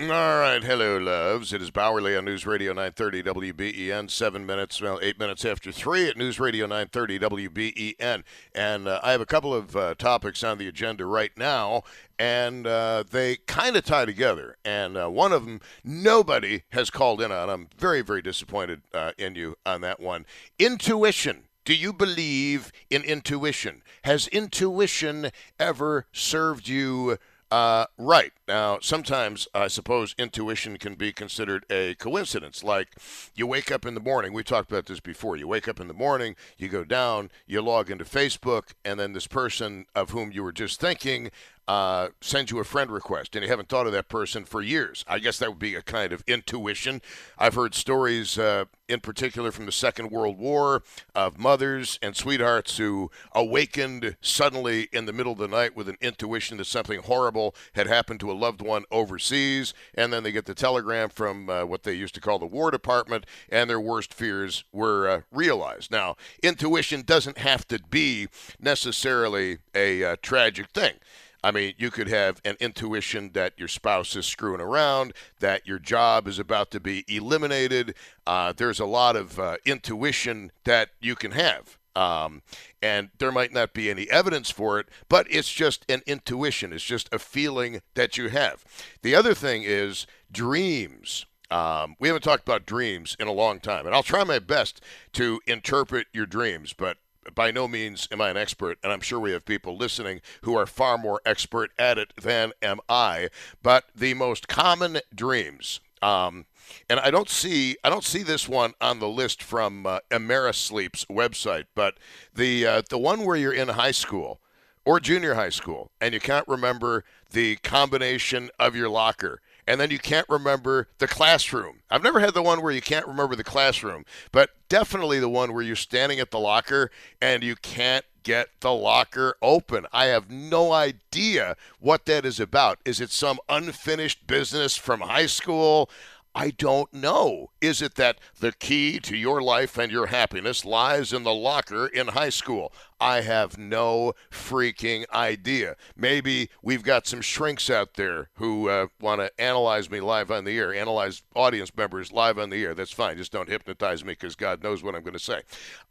All right, hello, loves. It is Bauerle on News Radio 930 WBEN. Seven minutes, well, eight minutes after three at News Radio 930 WBEN. And uh, I have a couple of uh, topics on the agenda right now, and uh, they kind of tie together. And uh, one of them, nobody has called in on. I'm very, very disappointed uh, in you on that one. Intuition. Do you believe in intuition? Has intuition ever served you? Uh, right. Now, sometimes I suppose intuition can be considered a coincidence. Like you wake up in the morning, we talked about this before. You wake up in the morning, you go down, you log into Facebook, and then this person of whom you were just thinking uh, sends you a friend request, and you haven't thought of that person for years. I guess that would be a kind of intuition. I've heard stories, uh, in particular from the Second World War, of mothers and sweethearts who awakened suddenly in the middle of the night with an intuition that something horrible had happened to a loved one overseas, and then they get the telegram from uh, what they used to call the War Department, and their worst fears were uh, realized. Now, intuition doesn't have to be necessarily a uh, tragic thing. I mean, you could have an intuition that your spouse is screwing around, that your job is about to be eliminated. Uh, there's a lot of uh, intuition that you can have. Um, and there might not be any evidence for it, but it's just an intuition. It's just a feeling that you have. The other thing is dreams. Um, we haven't talked about dreams in a long time, and I'll try my best to interpret your dreams, but by no means am I an expert, and I'm sure we have people listening who are far more expert at it than am I. But the most common dreams, um, and I don't see I don't see this one on the list from uh, Amerisleep's website, but the uh, the one where you're in high school or junior high school and you can't remember the combination of your locker and then you can't remember the classroom. I've never had the one where you can't remember the classroom, but definitely the one where you're standing at the locker and you can't get the locker open. I have no idea what that is about. Is it some unfinished business from high school? I don't know. Is it that the key to your life and your happiness lies in the locker in high school? I have no freaking idea. Maybe we've got some shrinks out there who uh, want to analyze me live on the air, analyze audience members live on the air. That's fine. Just don't hypnotize me because God knows what I'm going to say.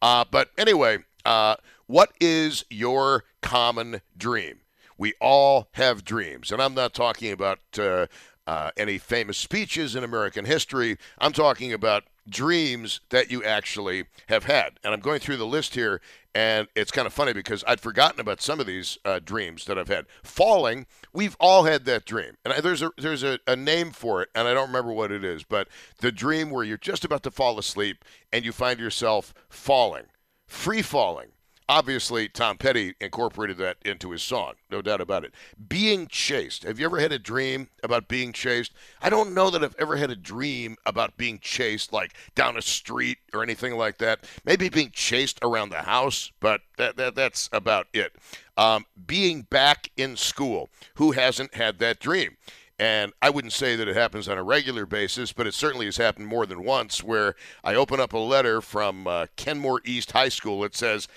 Uh, but anyway, uh, what is your common dream? We all have dreams. And I'm not talking about uh, uh, any famous speeches in American history. I'm talking about dreams that you actually have had. And I'm going through the list here, and it's kind of funny because I'd forgotten about some of these uh, dreams that I've had. Falling, we've all had that dream, and there's a there's a, a name for it, and I don't remember what it is, but the dream where you're just about to fall asleep and you find yourself falling, free falling obviously Tom Petty incorporated that into his song, no doubt about it. Being chased. Have you ever had a dream about being chased? I don't know that I've ever had a dream about being chased like down a street or anything like that. Maybe being chased around the house, but that, that that's about it. Um, being back in school. Who hasn't had that dream? And I wouldn't say that it happens on a regular basis, but it certainly has happened more than once where I open up a letter from uh, Kenmore East High School. It says,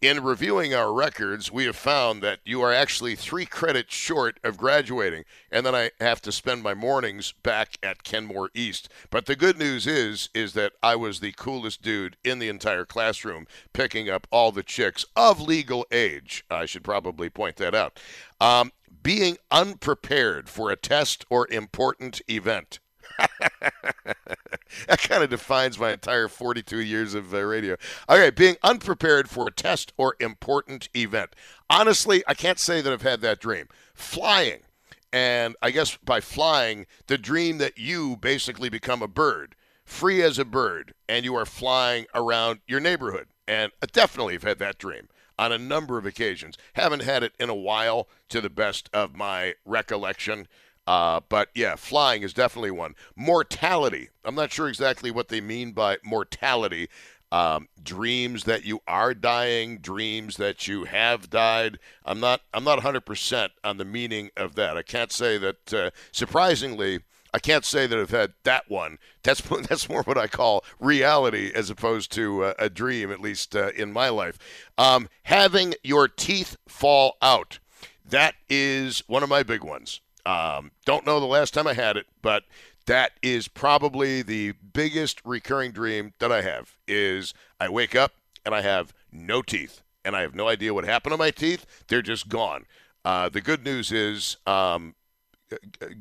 In reviewing our records, we have found that you are actually three credits short of graduating, and then I have to spend my mornings back at Kenmore East. But the good news is, is that I was the coolest dude in the entire classroom, picking up all the chicks of legal age. I should probably point that out. Um, being unprepared for a test or important event. that kind of defines my entire 42 years of uh, radio. Okay, being unprepared for a test or important event. Honestly, I can't say that I've had that dream. Flying. And I guess by flying, the dream that you basically become a bird, free as a bird, and you are flying around your neighborhood. And I definitely have had that dream on a number of occasions. Haven't had it in a while, to the best of my recollection. Uh, but yeah, flying is definitely one. Mortality. I'm not sure exactly what they mean by mortality. Um, dreams that you are dying, dreams that you have died. I'm not. I'm not 100% on the meaning of that. I can't say that. Uh, surprisingly, I can't say that I've had that one. That's that's more what I call reality as opposed to uh, a dream, at least uh, in my life. Um, having your teeth fall out. That is one of my big ones. Um, don't know the last time I had it, but that is probably the biggest recurring dream that I have. Is I wake up and I have no teeth, and I have no idea what happened to my teeth. They're just gone. Uh, the good news is um,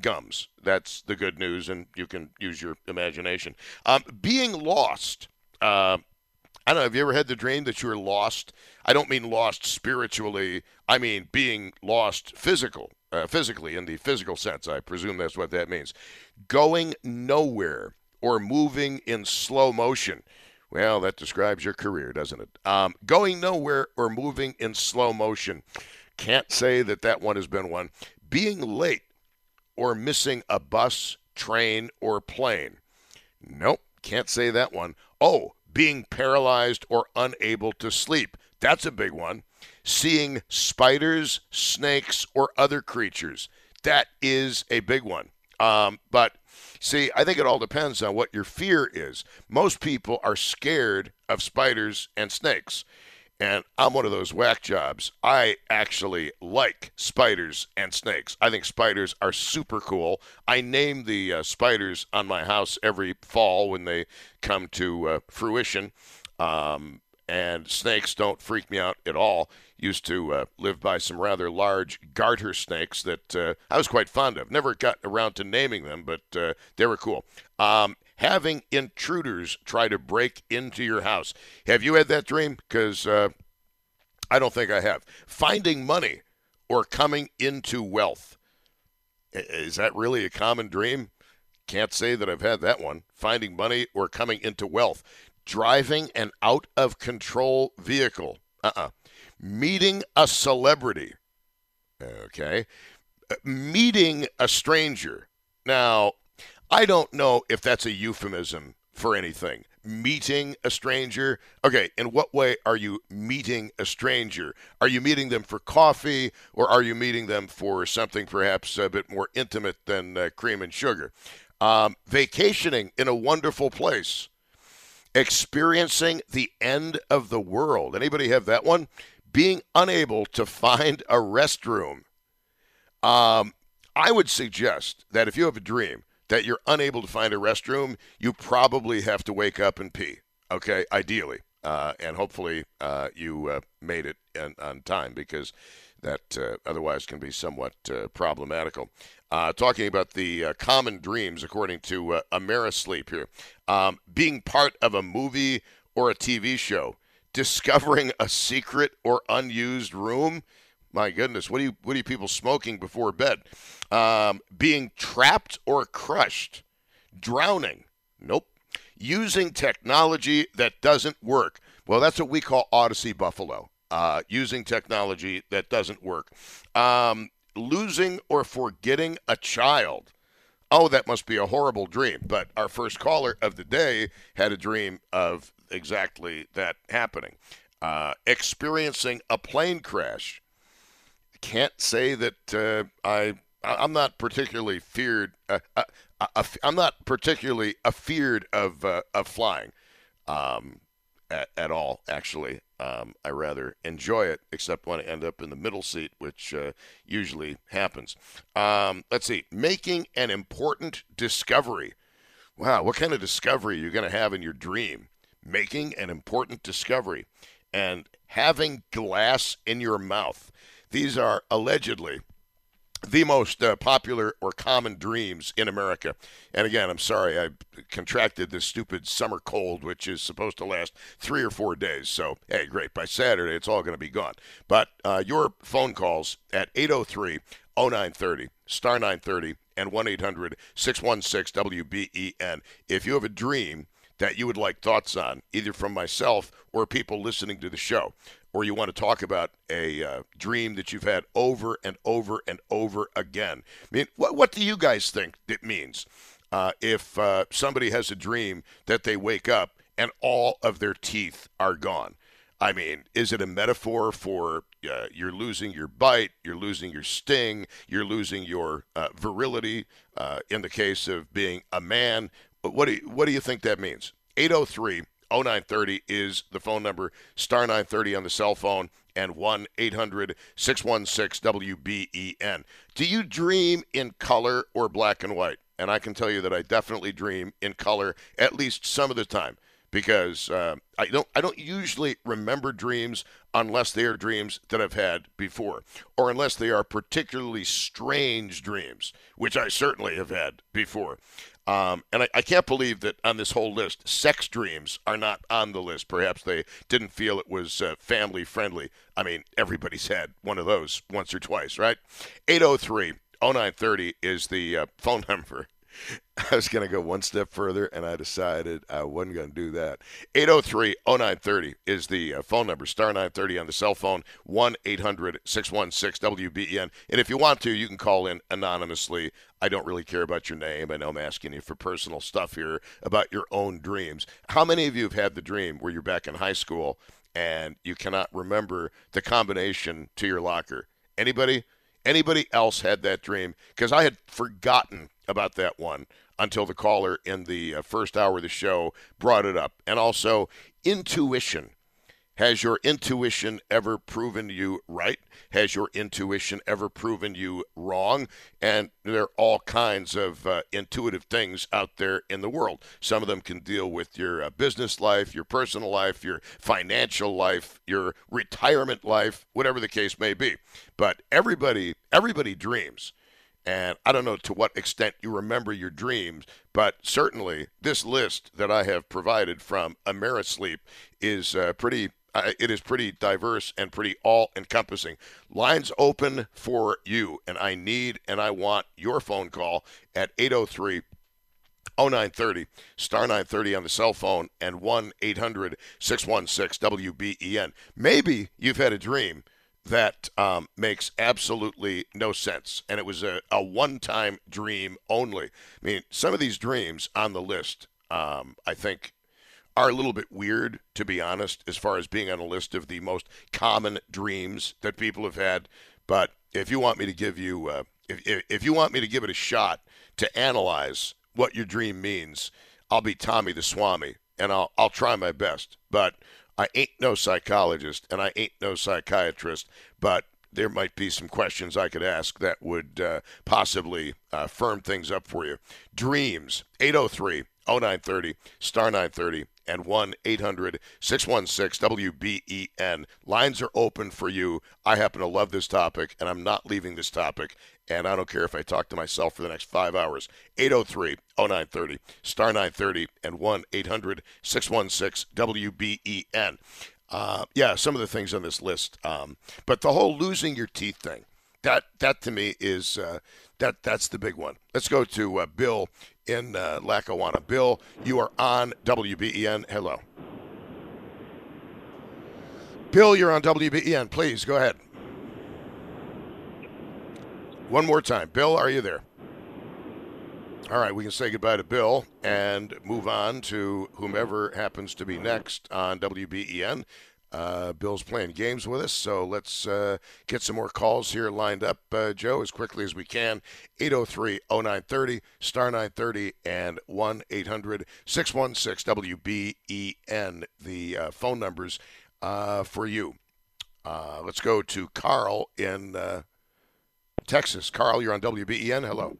gums. That's the good news, and you can use your imagination. Um, being lost. Uh, I don't know. Have you ever had the dream that you were lost? I don't mean lost spiritually. I mean being lost physical uh, physically, in the physical sense. I presume that's what that means. Going nowhere or moving in slow motion. Well, that describes your career, doesn't it? Um, going nowhere or moving in slow motion. Can't say that that one has been one. Being late or missing a bus, train, or plane. Nope, can't say that one. Oh, being paralyzed or unable to sleep. That's a big one seeing spiders, snakes, or other creatures. That is a big one. Um, but see, I think it all depends on what your fear is. Most people are scared of spiders and snakes. And I'm one of those whack jobs. I actually like spiders and snakes. I think spiders are super cool. I name the uh, spiders on my house every fall when they come to uh, fruition. Um, and snakes don't freak me out at all used to uh, live by some rather large garter snakes that uh, I was quite fond of. Never got around to naming them, but uh, they were cool. Um, having intruders try to break into your house. Have you had that dream? Because uh, I don't think I have. Finding money or coming into wealth. Is that really a common dream? Can't say that I've had that one. Finding money or coming into wealth. Driving an out of control vehicle. Uh uh-uh. uh meeting a celebrity. Okay. Uh, meeting a stranger. Now, I don't know if that's a euphemism for anything. Meeting a stranger. Okay, in what way are you meeting a stranger? Are you meeting them for coffee or are you meeting them for something perhaps a bit more intimate than uh, cream and sugar? Um, vacationing in a wonderful place. Experiencing the end of the world. Anybody have that one? being unable to find a restroom. Um, I would suggest that if you have a dream that you're unable to find a restroom, you probably have to wake up and pee. Okay, ideally, uh, and hopefully uh, you uh, made it in, on time because that uh, otherwise can be somewhat uh, problematical. Uh, talking about the common dreams, according to Amerisleep here, um, being part of a movie or a TV show discovering a secret or unused room. My goodness, what do you what are you people smoking before bed? Um, being trapped or crushed, drowning. Nope. Using technology that doesn't work. Well, that's what we call Audacy Buffalo. Uh, using technology that doesn't work. Um, losing or forgetting a child. Oh, that must be a horrible dream. But our first caller of the day had a dream of exactly that happening. Uh, experiencing a plane crash. Can't say that uh, I I'm not particularly feared. Uh, uh, uh I'm not particularly afeared of uh, of flying um, at, at, all. Actually, Um, I rather enjoy it, except when I end up in the middle seat, which uh, usually happens. Um, let's see. Making an important discovery. Wow, what kind of discovery are you going to have in your dream? Making an important discovery and having glass in your mouth. These are allegedly the most uh, popular or common dreams in America. And again, I'm sorry, I contracted this stupid summer cold, which is supposed to last three or four days. So, hey, great. By Saturday, it's all going to be gone. But uh, your phone calls at 803 0930, star 930, and 1 800 616 WBEN. If you have a dream, that you would like thoughts on, either from myself or people listening to the show or you want to talk about a uh, dream that you've had over and over and over again. I mean, what, what do you guys think it means uh, if uh, somebody has a dream that they wake up and all of their teeth are gone? I mean, is it a metaphor for uh, you're losing your bite, you're losing your sting, you're losing your uh, virility uh, in the case of being a man? What do you, what do you think that means? 803 0930 is the phone number, star 930 on the cell phone, and 1 800 616 WBEN. Do you dream in color or black and white? And I can tell you that I definitely dream in color at least some of the time because uh, I don't I don't usually remember dreams unless they are dreams that I've had before, or unless they are particularly strange dreams, which I certainly have had before. Um, and I, I, can't believe that on this whole list, sex dreams are not on the list. Perhaps they didn't feel it was uh, family friendly. I mean, everybody's had one of those once or twice, right? 803 0930 is the uh, phone number. I was going to go one step further, and I decided I wasn't going to do that. 803 0930 is the uh, phone number, star 930 on the cell phone, 1 800 616 WBEN. And if you want to, you can call in anonymously. I don't really care about your name. I know I'm asking you for personal stuff here about your own dreams. How many of you have had the dream where you're back in high school and you cannot remember the combination to your locker? Anybody? Anybody else had that dream? Because I had forgotten about that one until the caller in the uh, first hour of the show brought it up. And also, intuition. Has your intuition ever proven you right? Has your intuition ever proven you wrong? And there are all kinds of uh, intuitive things out there in the world. Some of them can deal with your uh, business life, your personal life, your financial life, your retirement life, whatever the case may be. But everybody, everybody dreams. And I don't know to what extent you remember your dreams, but certainly this list that I have provided from Amerisleep is uh, pretty. Uh, it is pretty diverse and pretty all-encompassing. Lines open for you, and I need and I want your phone call at 803 0930, star 930 on the cell phone, and 1 800 616 WBEN. Maybe you've had a dream that um, makes absolutely no sense. And it was a, a one time dream only. I mean, some of these dreams on the list, um, I think, are a little bit weird, to be honest, as far as being on a list of the most common dreams that people have had. But if you want me to give you, uh, if, if you want me to give it a shot to analyze what your dream means, I'll be Tommy the Swami, and I'll I'll try my best. But I ain't no psychologist and I ain't no psychiatrist, but there might be some questions I could ask that would uh, possibly uh, firm things up for you. Dreams, 803 0930, star 930, and 1 800 616 WBEN. Lines are open for you. I happen to love this topic, and I'm not leaving this topic. And I don't care if I talk to myself for the next five hours. 803 0930, star 930, and 1 800 616 WBEN. Uh, yeah, some of the things on this list. Um, but the whole losing your teeth thing, that that to me is uh, that that's the big one. Let's go to uh, Bill in uh, Lackawanna. Bill, you are on WBEN. Hello. Bill, you're on WBEN. Please go ahead. One more time. Bill, are you there? All right, we can say goodbye to Bill and move on to whomever happens to be next on WBEN. Uh, Bill's playing games with us, so let's uh, get some more calls here lined up, uh, Joe, as quickly as we can. 803 0930, star 930, and 1 800 616 WBEN, the uh, phone numbers. uh, for you. Uh, let's go to Carl in Texas. Carl, you're on WBEN. Hello.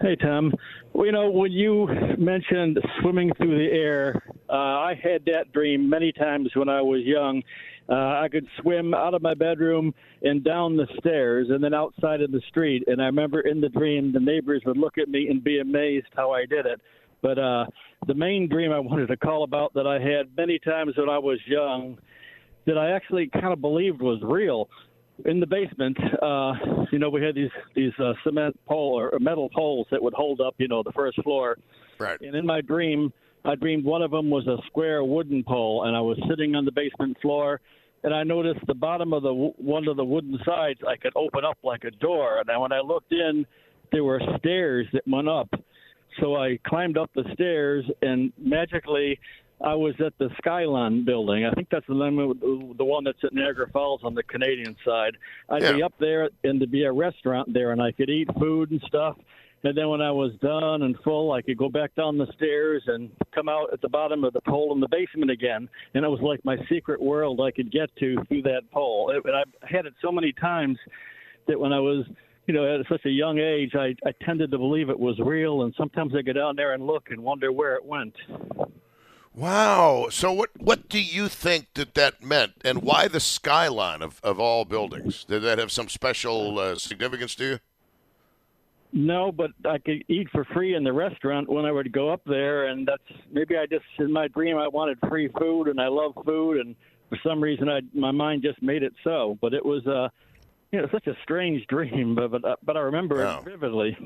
Hey, Tom. Well, you know, when you mentioned swimming through the air, uh, I had that dream many times when I was young. Uh, I could swim out of my bedroom and down the stairs and then outside in the street. And I remember in the dream, the neighbors would look at me and be amazed how I did it. But uh, the main dream I wanted to call about that I had many times when I was young that I actually kind of believed was real. In the basement, uh, you know, we had these these uh, cement pole or metal poles that would hold up, you know, the first floor. Right. And in my dream, I dreamed one of them was a square wooden pole, and I was sitting on the basement floor, and I noticed the bottom of the one of the wooden sides I could open up like a door. And when I looked in, there were stairs that went up. So I climbed up the stairs, and magically I was at the Skylon building. I think that's the name the one that's at Niagara Falls on the Canadian side. I'd Yeah. be up there, and there'd be a restaurant there, and I could eat food and stuff. And then when I was done and full, I could go back down the stairs and come out at the bottom of the pole in the basement again. And it was like my secret world I could get to through that pole. It, and I had it so many times that when I was, you know, at such a young age, I, I tended to believe it was real. And sometimes I go down there and look and wonder where it went. Wow. So what what do you think that that meant, and why the Skylon of, of all buildings? Did that have some special uh, significance to you? No, but I could eat for free in the restaurant when I would go up there, and that's maybe I just in my dream I wanted free food, and I love food, and for some reason I my mind just made it so. But it was uh, you know, such a strange dream, but but, but I remember Wow. it vividly.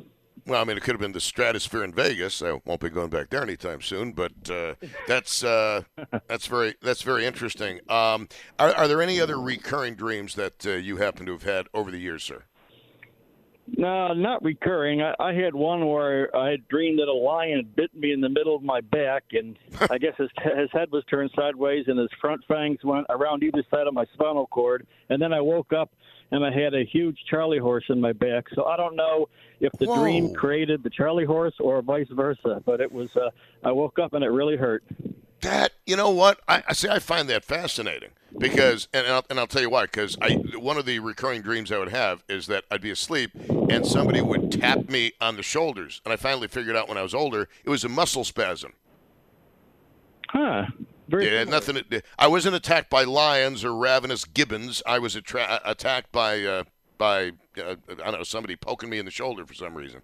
Well, I mean, it could have been the Stratosphere in Vegas. I won't be going back there anytime soon, but uh, that's uh, that's very that's very interesting. Um, are, are there any other recurring dreams that uh, you happen to have had over the years, sir? No, not recurring. I, I had one where I had dreamed that a lion bit me in the middle of my back, and I guess his his head was turned sideways, and his front fangs went around either side of my spinal cord. And then I woke up, and I had a huge Charlie horse in my back. So I don't know if the Whoa. dream created the Charlie horse or vice versa, but it was. Uh, I woke up and it really hurt. That you know what I, I see. I find that fascinating because, and I'll, and I'll tell you why. Because I one of the recurring dreams I would have is that I'd be asleep and somebody would tap me on the shoulders, and I finally figured out when I was older it was a muscle spasm. Huh. Very It had nothing. To, I wasn't attacked by lions or ravenous gibbons. I was attra- attacked by uh, by uh, I don't know somebody poking me in the shoulder for some reason.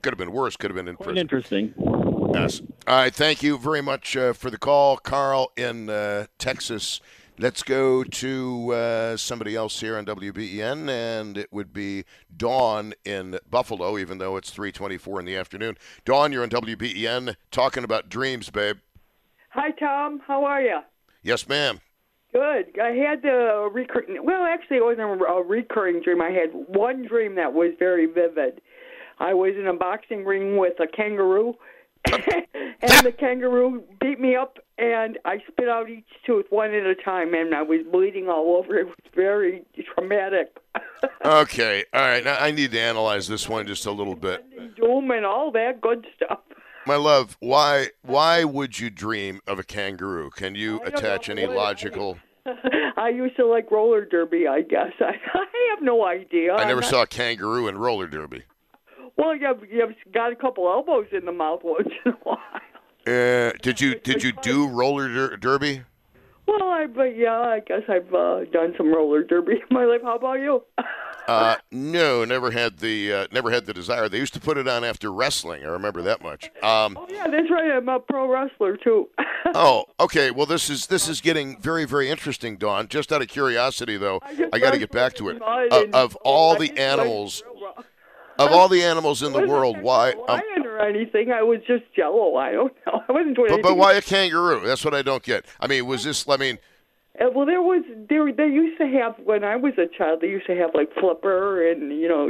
Could have been worse. Could have been in Quite prison. interesting. Yes. All right. Thank you very much uh, for the call, Carl in uh, Texas. Let's go to uh, somebody else here on WBEN, and it would be Dawn in Buffalo, even though it's 3:24 in the afternoon. Dawn, you're on WBEN, talking about dreams, babe. Hi, Tom. How are you? Yes, ma'am. Good. I had the recurring. Well, actually, it wasn't a a recurring dream. I had one dream that was very vivid. I was in a boxing ring with a kangaroo, and the kangaroo beat me up, and I spit out each tooth one at a time, and I was bleeding all over. It was very traumatic. Okay. All right. Now I need to analyze this one just a little bit. Doom and all that good stuff. My love, why why would you dream of a kangaroo? Can you attach know any logical? I used to like roller derby. I guess I, I have no idea. I never not- saw a kangaroo in roller derby. Well, you've, you've got a couple elbows in the mouth once in a while. Uh, did you did you do roller der- derby? Well, I but yeah, I guess I've uh, done some roller derby in my life. How about you? Uh, no, never had the uh, never had the desire. They used to put it on after wrestling. I remember that much. Um, oh yeah, that's right. I'm a pro wrestler too. oh, okay. Well, this is this is getting very very interesting, Dawn. Just out of curiosity, though, I got to get back to it. Of, of all the animals, of all the animals in the world, why? Um, or anything? I was just jello. I don't know. I wasn't doing but, anything. but why a kangaroo? That's what I don't get. I mean, was this? I mean, Uh, well, there was there. They used to have when I was a child. They used to have like Flipper and you know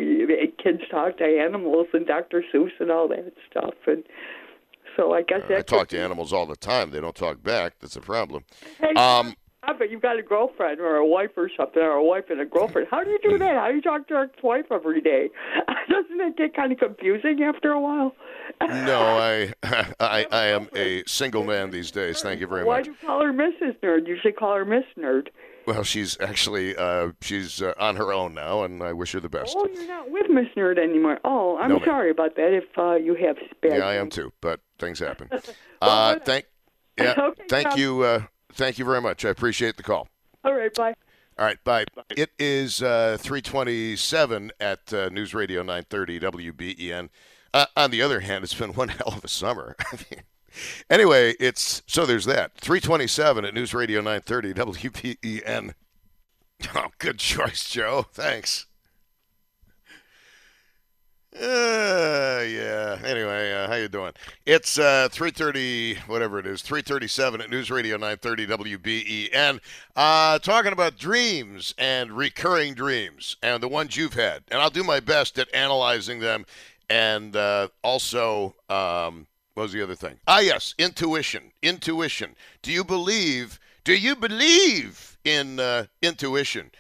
kids talk to animals and Dr. Seuss and all that stuff. And so I guess that I talk to animals all the time. They don't talk back. That's a problem. Um, I but you've got a girlfriend or a wife or something, or a wife and a girlfriend. How do you do that? How do you talk to your ex-wife every day? Doesn't it get kind of confusing after a while? No, I, I, I am a single man these days. Thank you very much. Why do you call her Mrs. Nerd? You should call her Miss Nerd. Well, she's actually uh, she's uh, on her own now, and I wish her the best. Oh, you're not with Miss Nerd anymore. Oh, I'm No, sorry about that. If uh, you have bad. Yeah, I am too, but things happen. Uh, thank, yeah, Okay, thank Tom. you, uh, thank you very much. I appreciate the call. All right, bye. All right, bye. It is uh, 327 at uh, News Radio 930 WBEN. Uh, on the other hand, it's been one hell of a summer. anyway, it's so there's that. 327 at News Radio 930 WBEN. Oh, good choice, Joe. Thanks. Uh, yeah. Anyway, uh, how you doing? It's uh, 3:30, whatever it is, 3:37 at News Radio 930 WBEN. Uh, talking about dreams and recurring dreams and the ones you've had, and I'll do my best at analyzing them, and uh, also, um, what was the other thing? Ah, yes, intuition. Intuition. Do you believe? Do you believe in uh, intuition?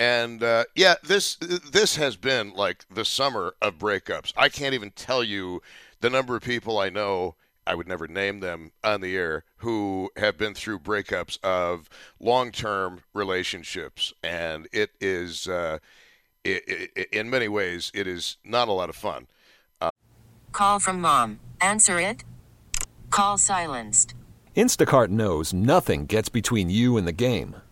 And uh, yeah, this this has been like the summer of breakups. I can't even tell you the number of people I know. I would never name them on the air who have been through breakups of long-term relationships, and it is, uh, i i in many ways, it is not a lot of fun. Call from mom. Answer it. Call silenced. Instacart knows nothing gets between you and the game.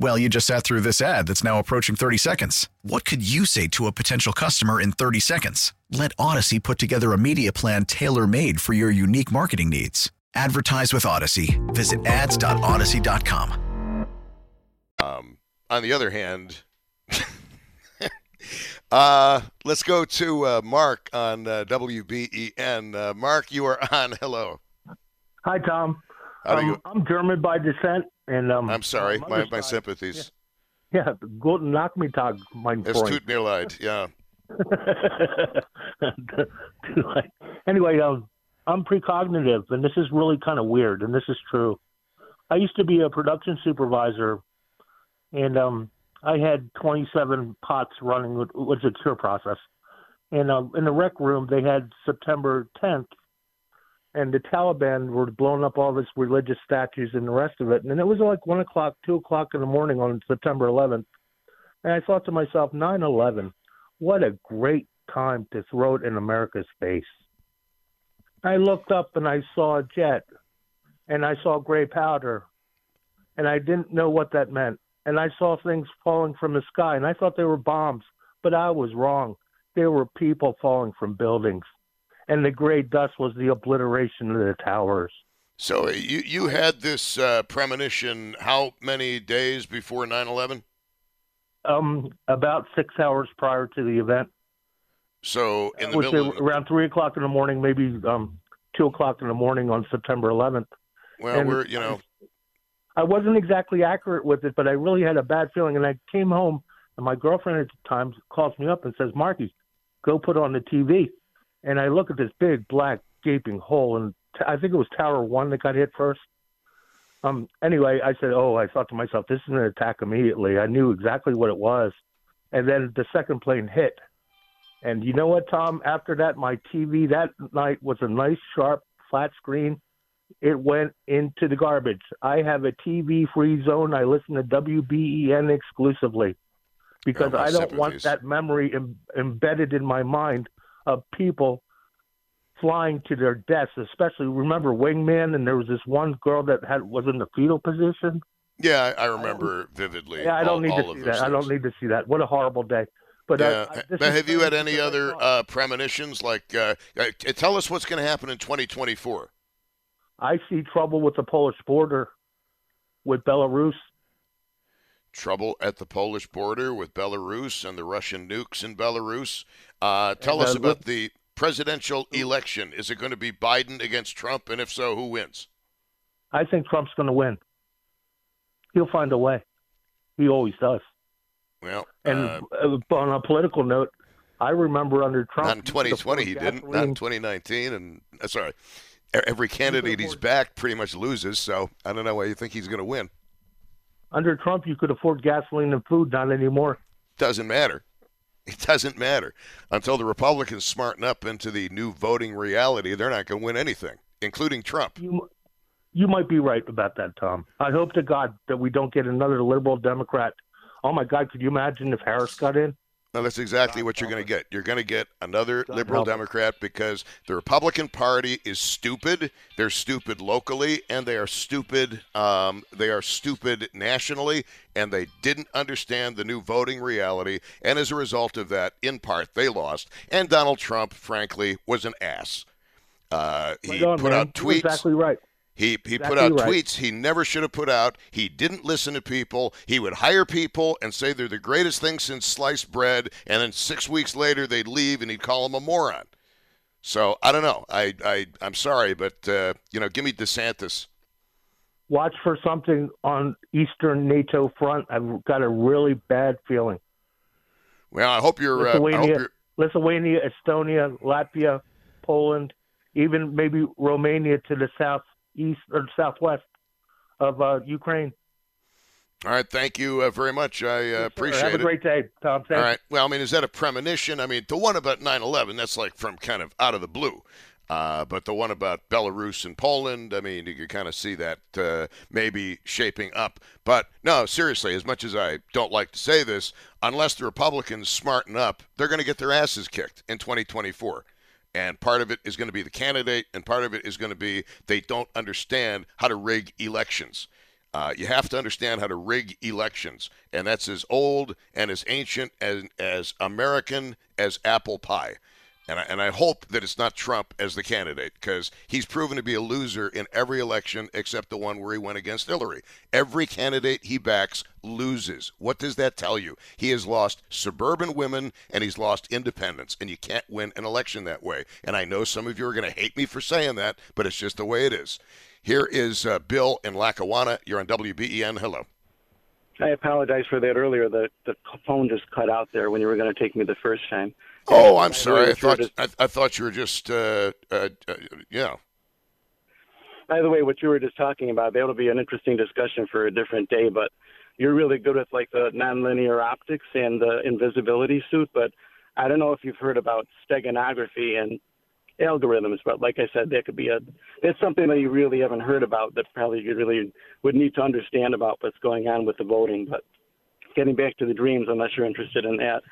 Well, you just sat through this ad that's now approaching 30 seconds. What could you say to a potential customer in 30 seconds? Let Audacy put together a media plan tailor made for your unique marketing needs. Advertise with Audacy. Visit ads.audacy.com. Um, on the other hand, uh, let's go to uh, Mark on uh, WBEN. Uh, Mark, you are on. Hello. Hi, Tom. Um, you? I'm German by descent, and um, I'm sorry. my My, mother's my side- sympathies. Yeah, guten Nachmittag, mein Es Freund. tut mir leid. Yeah. anyway, um, I'm precognitive, and this is really kind of weird, and this is true. I used to be a production supervisor, and um, I had 27 pots running, with- is a cure process. And um, in the rec room, they had September 10th, and the Taliban were blowing up all these religious statues and the rest of it. And it was like one o'clock, two o'clock in the morning on September 11th. And I thought to myself, 9/11, what a great time to throw it in America's face. I looked up and I saw a jet, and I saw gray powder, and I didn't know what that meant. And I saw things falling from the sky, and I thought they were bombs, but I was wrong. There were people falling from buildings, and the gray dust was the obliteration of the towers. So uh, you you had this uh, premonition how many days before 9/11? Um, about six hours prior to the event, So in the middle. around three o'clock in the morning, maybe um, two o'clock in the morning on September 11th. well, and- we're you know. I wasn't exactly accurate with it, but I really had a bad feeling. And I came home, and my girlfriend at the time calls me up and says, "Marky, go put on the TV." And I look at this big black gaping hole, and t- I think it was Tower One that got hit first. Um. Anyway, I said, "Oh," I thought to myself, "This is an attack immediately." I knew exactly what it was, and then the second plane hit. And you know what, Tom? After that, my TV that night was a nice, sharp, flat screen it went into the garbage. I have a TV free zone. I listen to WBEN exclusively because Oh, I don't want that memory Im- embedded in my mind of people flying to their deaths. Especially remember Wingman, and there was this one girl that had was in the fetal position. Yeah, I, I remember vividly. Yeah, I don't all, need to see that. I don't need to see that. What a horrible day. But, yeah. uh, I- but have you had any other uh, premonitions? Like, uh, uh, tell us what's going to happen in 2024. I see trouble with the Polish border with Belarus. Trouble at the Polish border with Belarus and the Russian nukes in Belarus. Uh, tell us about the presidential election. Is it going to be Biden against Trump? And if so, who wins? I think Trump's going to win. He'll find a way. He always does. Well, And uh, uh, on a political note, I remember under Trump. not in 2020 he didn't. Not in 2019. And uh, sorry, every candidate he's backed pretty much loses. So I don't know why you think he's going to win. Under Trump, you could afford gasoline and food. Not anymore. doesn't matter. It doesn't matter until the Republicans smarten up into the new voting reality. They're not going to win anything, including Trump. You, you might be right about that, Tom. I hope to God that we don't get another liberal Democrat. Oh my God, could you imagine if Harris got in? No, that's exactly what you're going to get. You're going to get another liberal. Democrat because the Republican Party is stupid. They're stupid locally, and they are stupid. Um, they are stupid nationally, and they didn't understand the new voting reality. And as a result of that, in part, they lost. And Donald Trump, frankly, was an ass. Uh, he on, put man. out You're tweets. Exactly right. He he put out right. tweets he never should have put out. He didn't listen to people. He would hire people and say they're the greatest thing since sliced bread, and then six weeks later they'd leave and he'd call them a moron. So I don't know. I I I'm sorry, but uh, you know, give me DeSantis. Watch for something on Eastern NATO front. I've got a really bad feeling. Well, I hope you're. Uh, I hope Lithuania, you're. Lithuania, Estonia, Latvia, Poland, even maybe Romania to the southeast or southwest of uh, Ukraine. All right, thank you uh, very much. I uh, appreciate it. Have a great day, Tom. Thank All right. Well, I mean, is that a premonition? I mean, the one about 9/11, that's like from kind of out of the blue. Uh, but the one about Belarus and Poland, I mean, you can kind of see that uh, maybe shaping up. But no, seriously, as much as I don't like to say this, unless the Republicans smarten up, they're going to get their asses kicked in 2024. And part of it is going to be the candidate, and part of it is going to be they don't understand how to rig elections. Uh, you have to understand how to rig elections, and that's as old and as ancient and as American as apple pie. And I, and I hope that it's not Trump as the candidate because he's proven to be a loser in every election except the one where he went against Hillary. Every candidate he backs loses. What does that tell you? He has lost suburban women and he's lost independents, and you can't win an election that way. And I know some of you are going to hate me for saying that, but it's just the way it is. Here is uh, Bill in Lackawanna. You're on WBEN. Hello. I apologize for that earlier. The the phone just cut out there when you were going to take me the first time. Oh, I'm sorry. I what you were thought just- I, I thought you were just uh, uh, uh, yeah. By the way, what you were just talking about, that'll be an interesting discussion for a different day. But you're really good with like the nonlinear optics and the invisibility suit. But I don't know if you've heard about steganography and algorithms. But like I said, that could be a it's something that you really haven't heard about. That probably you really would need to understand about what's going on with the voting. But getting back to the dreams, unless you're interested in that.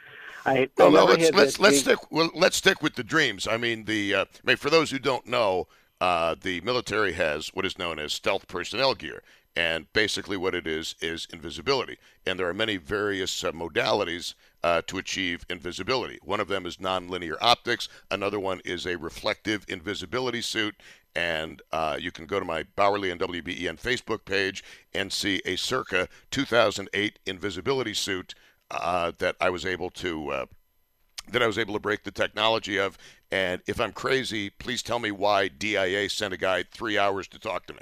I, No, no. Let's let's let's stick. Well, let's stick with the dreams. I mean, the. Uh, I mean, for those who don't know, uh, the military has what is known as stealth personnel gear, and basically what it is is invisibility. And there are many various uh, modalities uh, to achieve invisibility. One of them is nonlinear optics. Another one is a reflective invisibility suit. And uh, you can go to my Bauerle and WBEN Facebook page and see a circa 2008 invisibility suit uh, that I was able to uh, that I was able to break the technology of. And if I'm crazy, please tell me why DIA sent a guy three hours to talk to me.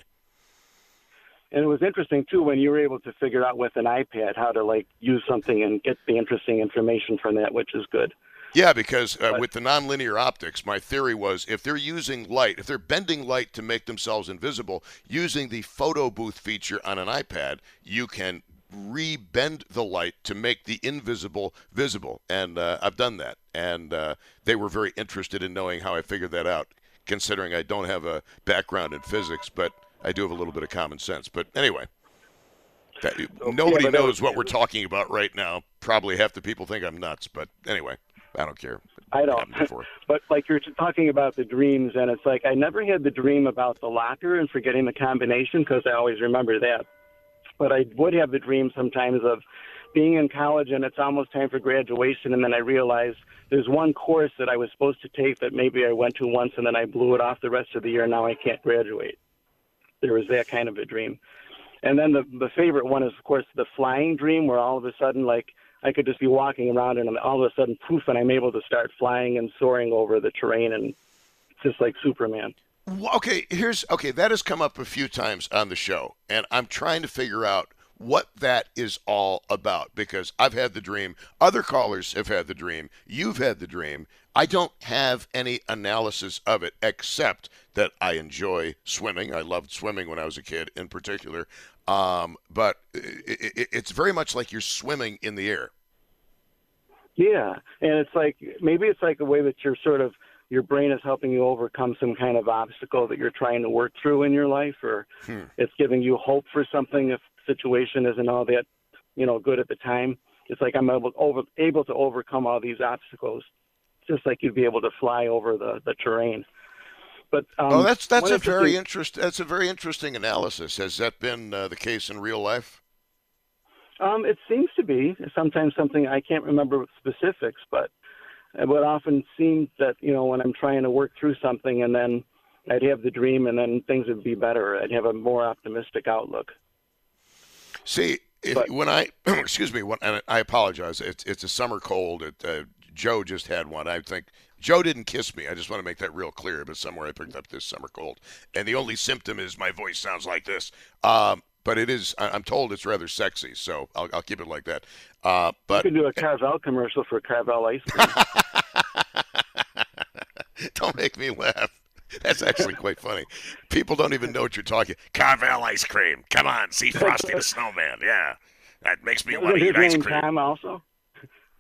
And it was interesting too when you were able to figure out with an iPad how to like use something and get the interesting information from that, which is good. Yeah, because uh, with the nonlinear optics, my theory was if they're using light, if they're bending light to make themselves invisible, using the photo booth feature on an iPad, you can re-bend the light to make the invisible visible. And uh, I've done that. And uh, they were very interested in knowing how I figured that out, considering I don't have a background in physics, but I do have a little bit of common sense. But anyway. That, nobody but that knows what we're talking about right now. Probably half the people think I'm nuts, but anyway, I don't care. I don't. but like you're talking about the dreams, and it's like I never had the dream about the locker and forgetting the combination because I always remember that. But I would have the dream sometimes of being in college and it's almost time for graduation, and then I realized there's one course that I was supposed to take that maybe I went to once and then I blew it off the rest of the year. And now I can't graduate. There was that kind of a dream. And then the the favorite one is of course the flying dream, where all of a sudden like I could just be walking around and all of a sudden poof, and I'm able to start flying and soaring over the terrain and just like Superman. Okay, here's okay. That has come up a few times on the show, and I'm trying to figure out what that is all about because I've had the dream. Other callers have had the dream. You've had the dream. I don't have any analysis of it except that I enjoy swimming. I loved swimming when I was a kid, in particular. Um, but it, it, it's very much like you're swimming in the air. Yeah, and it's like maybe it's like a way that you're sort of your brain is helping you overcome some kind of obstacle that you're trying to work through in your life, or hmm. it's giving you hope for something if the situation isn't all that you know good at the time. It's like I'm able over, able to overcome all these obstacles, just like you'd be able to fly over the the terrain. But um, oh, that's that's a very interest. That's a very interesting analysis. Has that been uh, the case in real life? Um, it seems to be sometimes something I can't remember specifics, but it would often seem that you know when I'm trying to work through something, and then I'd have the dream, and then things would be better. I'd have a more optimistic outlook. See, if, but, when I excuse me, when, and I apologize. It's it's a summer cold. It, uh, Joe just had one. I think Joe didn't kiss me. I just want to make that real clear. But somewhere I picked up this summer cold, and the only symptom is my voice sounds like this. Um, but it is. I'm told it's rather sexy, so I'll, I'll keep it like that. Uh, but you could do a Carvel commercial for Carvel ice cream. don't make me laugh. That's actually quite funny. People don't even know what you're talking. Carvel ice cream. Come on, see Frosty the Snowman. Yeah, that makes me want to eat ice cream. Tom also.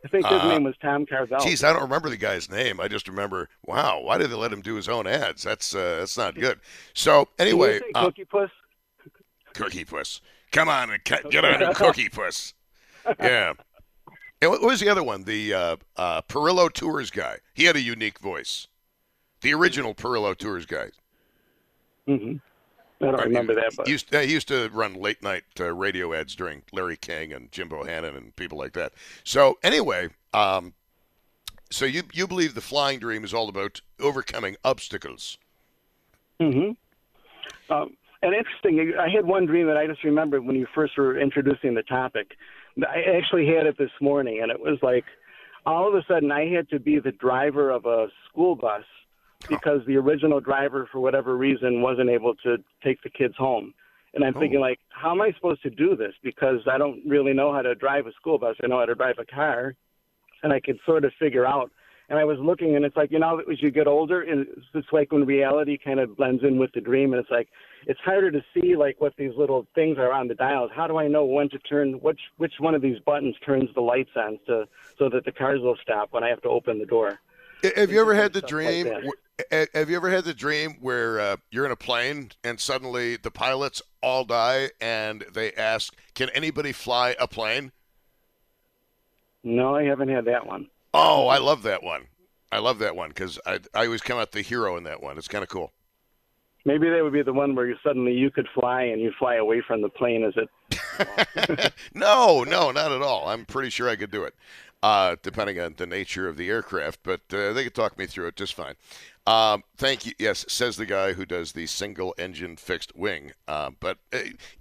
I think his uh, name was Tom Carvel. Geez, I don't remember the guy's name. I just remember, wow, why did they let him do his own ads? That's uh, that's not good. So anyway, uh, Cookie Puss. Cookie Puss. Come on and get on Cookie Puss. Yeah. And what was the other one? The uh, uh, Perillo Tours guy. He had a unique voice. The original Perillo Tours guy. Mm-hmm. I don't remember that. But. He, used, uh, he used to run late night uh, radio ads during Larry King and Jim Bohannon and people like that. So anyway, um, so you you believe the flying dream is all about overcoming obstacles? Mm-hmm. Um, and interesting, I had one dream that I just remembered when you first were introducing the topic. I actually had it this morning, and it was like all of a sudden I had to be the driver of a school bus because the original driver, for whatever reason, wasn't able to take the kids home. And I'm oh. thinking, like, how am I supposed to do this? Because I don't really know how to drive a school bus. I know how to drive a car, and I could sort of figure out. And I was looking, and it's like, you know, as you get older, it's like when reality kind of blends in with the dream, and it's like, it's harder to see like what these little things are on the dials. How do I know when to turn which which one of these buttons turns the lights on to so that the cars will stop when I have to open the door? Have you ever had the dream? Like have you ever had the dream where uh, you're in a plane and suddenly the pilots all die and they ask, "Can anybody fly a plane?" No, I haven't had that one. Oh, I love that one. I love that one because I I always come out the hero in that one. It's kind of cool. Maybe that would be the one where you suddenly you could fly and you fly away from the plane. Is it? no, no, not at all. I'm pretty sure I could do it, uh, depending on the nature of the aircraft. But uh, they could talk me through it just fine. Um, thank you. Yes, says the guy who does the single engine fixed wing. Uh, but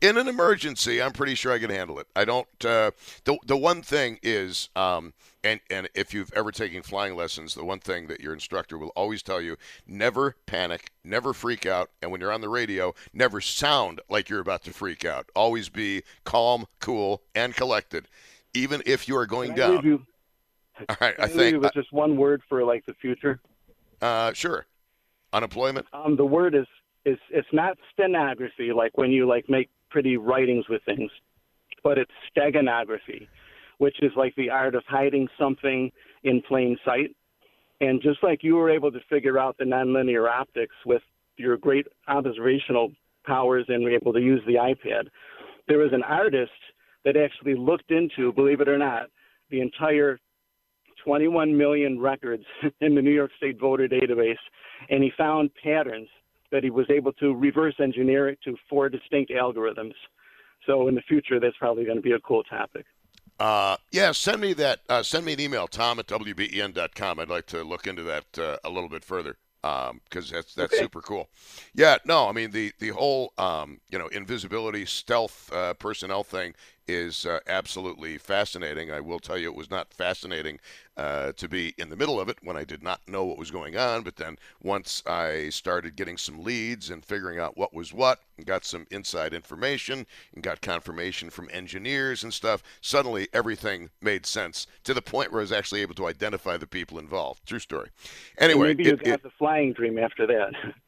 in an emergency, I'm pretty sure I can handle it. I don't. Uh, the the one thing is, um, and and if you've ever taken flying lessons, the one thing that your instructor will always tell you: never panic, never freak out, and when you're on the radio, never sound like you're about to freak out. Always be calm, cool, and collected, even if you are going down. All right, I, I think with just one word for like the future. Uh, sure. Unemployment. Um, the word is is it's not stenography like when you like make pretty writings with things, but it's steganography, which is like the art of hiding something in plain sight. And just like you were able to figure out the nonlinear optics with your great observational powers and were able to use the iPad, there was an artist that actually looked into, believe it or not, the entire 21 million records in the New York State voter database, and he found patterns that he was able to reverse engineer it to four distinct algorithms. So in the future, that's probably going to be a cool topic. Uh, yeah, send me that. Uh, send me an email, tom at wben.com. I'd like to look into that uh, a little bit further because um, that's that's okay. super cool. Yeah, no, I mean the the whole um, you know invisibility stealth uh, personnel thing is uh, absolutely fascinating. I will tell you, it was not fascinating uh, to be in the middle of it when I did not know what was going on. But then once I started getting some leads and figuring out what was what, and got some inside information and got confirmation from engineers and stuff, suddenly everything made sense to the point where I was actually able to identify the people involved. True story. Anyway, maybe you it, got it, the flying dream after that.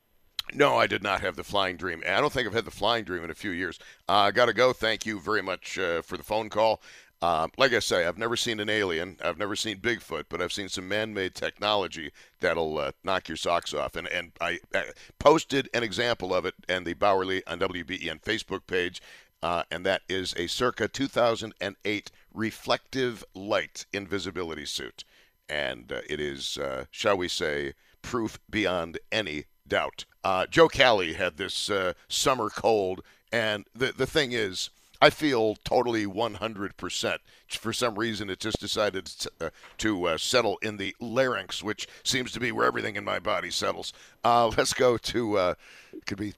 No, I did not have the flying dream. I don't think I've had the flying dream in a few years. Uh, I uh, got to go. Thank you very much uh, for the phone call. Uh, like I say, I've never seen an alien. I've never seen Bigfoot, but I've seen some man-made technology that'll uh, knock your socks off. And and I, I, posted an example of it and the Bauerle on WBEN Facebook page, uh, and that is a circa 2008 reflective light invisibility suit, and it is, shall we say, proof beyond any doubt. Uh, Joe Cali had this uh, summer cold, and the the thing is, I feel totally 100%. For some reason, it just decided to, uh, to uh, settle in the larynx, which seems to be where everything in my body settles. Uh, let's go to, uh, could be,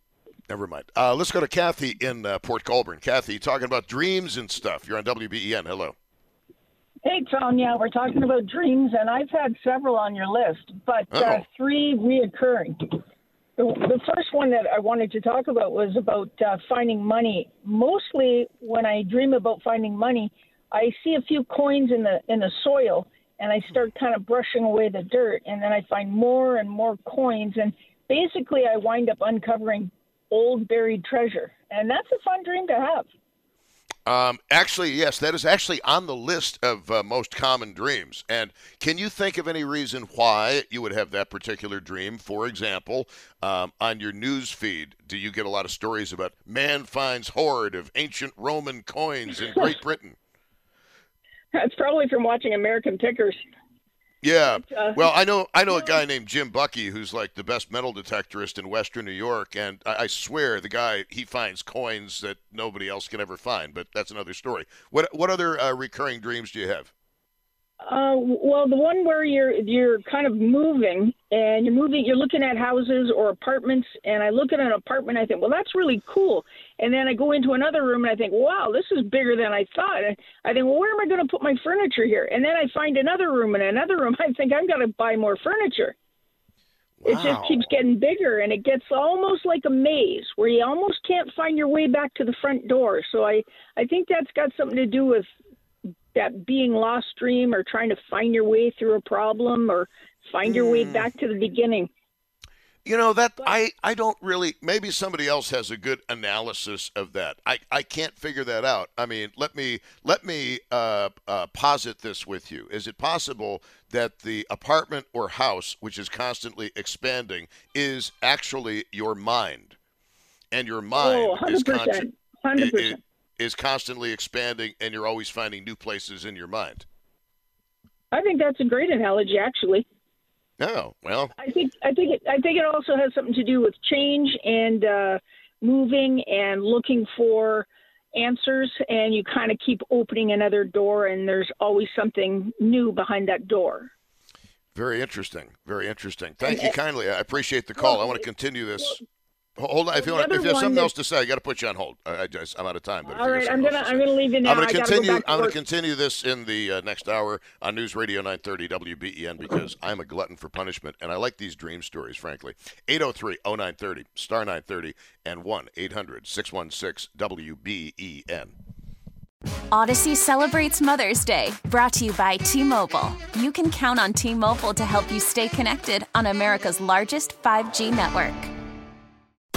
never mind. Uh, let's go to Kathy in uh, Port Colborne. Kathy, talking about dreams and stuff. You're on WBEN. Hello. Hey, Tom. Yeah, we're talking about dreams, and I've had several on your list, but three reoccurring. The, first one that I wanted to talk about was about uh, finding money. Mostly, when I dream about finding money, I see a few coins in the in the soil, and I start kind of brushing away the dirt, and then I find more and more coins, and basically, I wind up uncovering old buried treasure, and that's a fun dream to have. Um, actually, yes, that is actually on the list of uh, most common dreams. And can you think of any reason why you would have that particular dream? For example, um, on your news feed, do you get a lot of stories about man finds hoard of ancient Roman coins in Great Britain? That's probably from watching American Pickers. Yeah. Uh, well, I know I know a guy named Jim Bucky who's like the best metal detectorist in Western New York, and I, I, swear the guy he finds coins that nobody else can ever find. But that's another story. What what other uh, recurring dreams do you have? Uh, well, the one where you're you're kind of moving and you're moving, you're looking at houses or apartments, and I look at an apartment, I think, well, that's really cool, and then I go into another room and I think, wow, this is bigger than I thought. I think, well, where am I going to put my furniture here? And then I find another room and another room. I think I'm going to buy more furniture. Wow. It just keeps getting bigger, and it gets almost like a maze where you almost can't find your way back to the front door. So I I think that's got something to do with that being lost dream or trying to find your way through a problem or find your way hmm. back to the beginning. You know that but, I I don't really maybe somebody else has a good analysis of that. I, I can't figure that out. I mean, let me let me uh, uh, posit this with you. Is it possible that the apartment or house which is constantly expanding is actually your mind, and your mind oh, 100%, is con- 100% is constantly expanding and you're always finding new places in your mind. I think that's a great analogy, actually. Oh well. I think I think it I think it also has something to do with change and uh, moving and looking for answers, and you kind of keep opening another door, and there's always something new behind that door. Very interesting. Very interesting. Thank and, you kindly. I appreciate the call. Well, I want to continue this. Well, Hold on. If you want, if you have something that, else to say, I got to put you on hold. I, I just, I'm out of time. But all right, I'm gonna I'm gonna leave you now. I'm gonna continue. Go I'm gonna continue this in the uh, next hour on News Radio 930 WBEN because I'm a glutton for punishment and I like these dream stories. Frankly, 803-0930 star 930 and one 800 616 WBEN. Audacy celebrates Mother's Day, brought to you by T Mobile. You can count on T Mobile to help you stay connected on America's largest 5G network.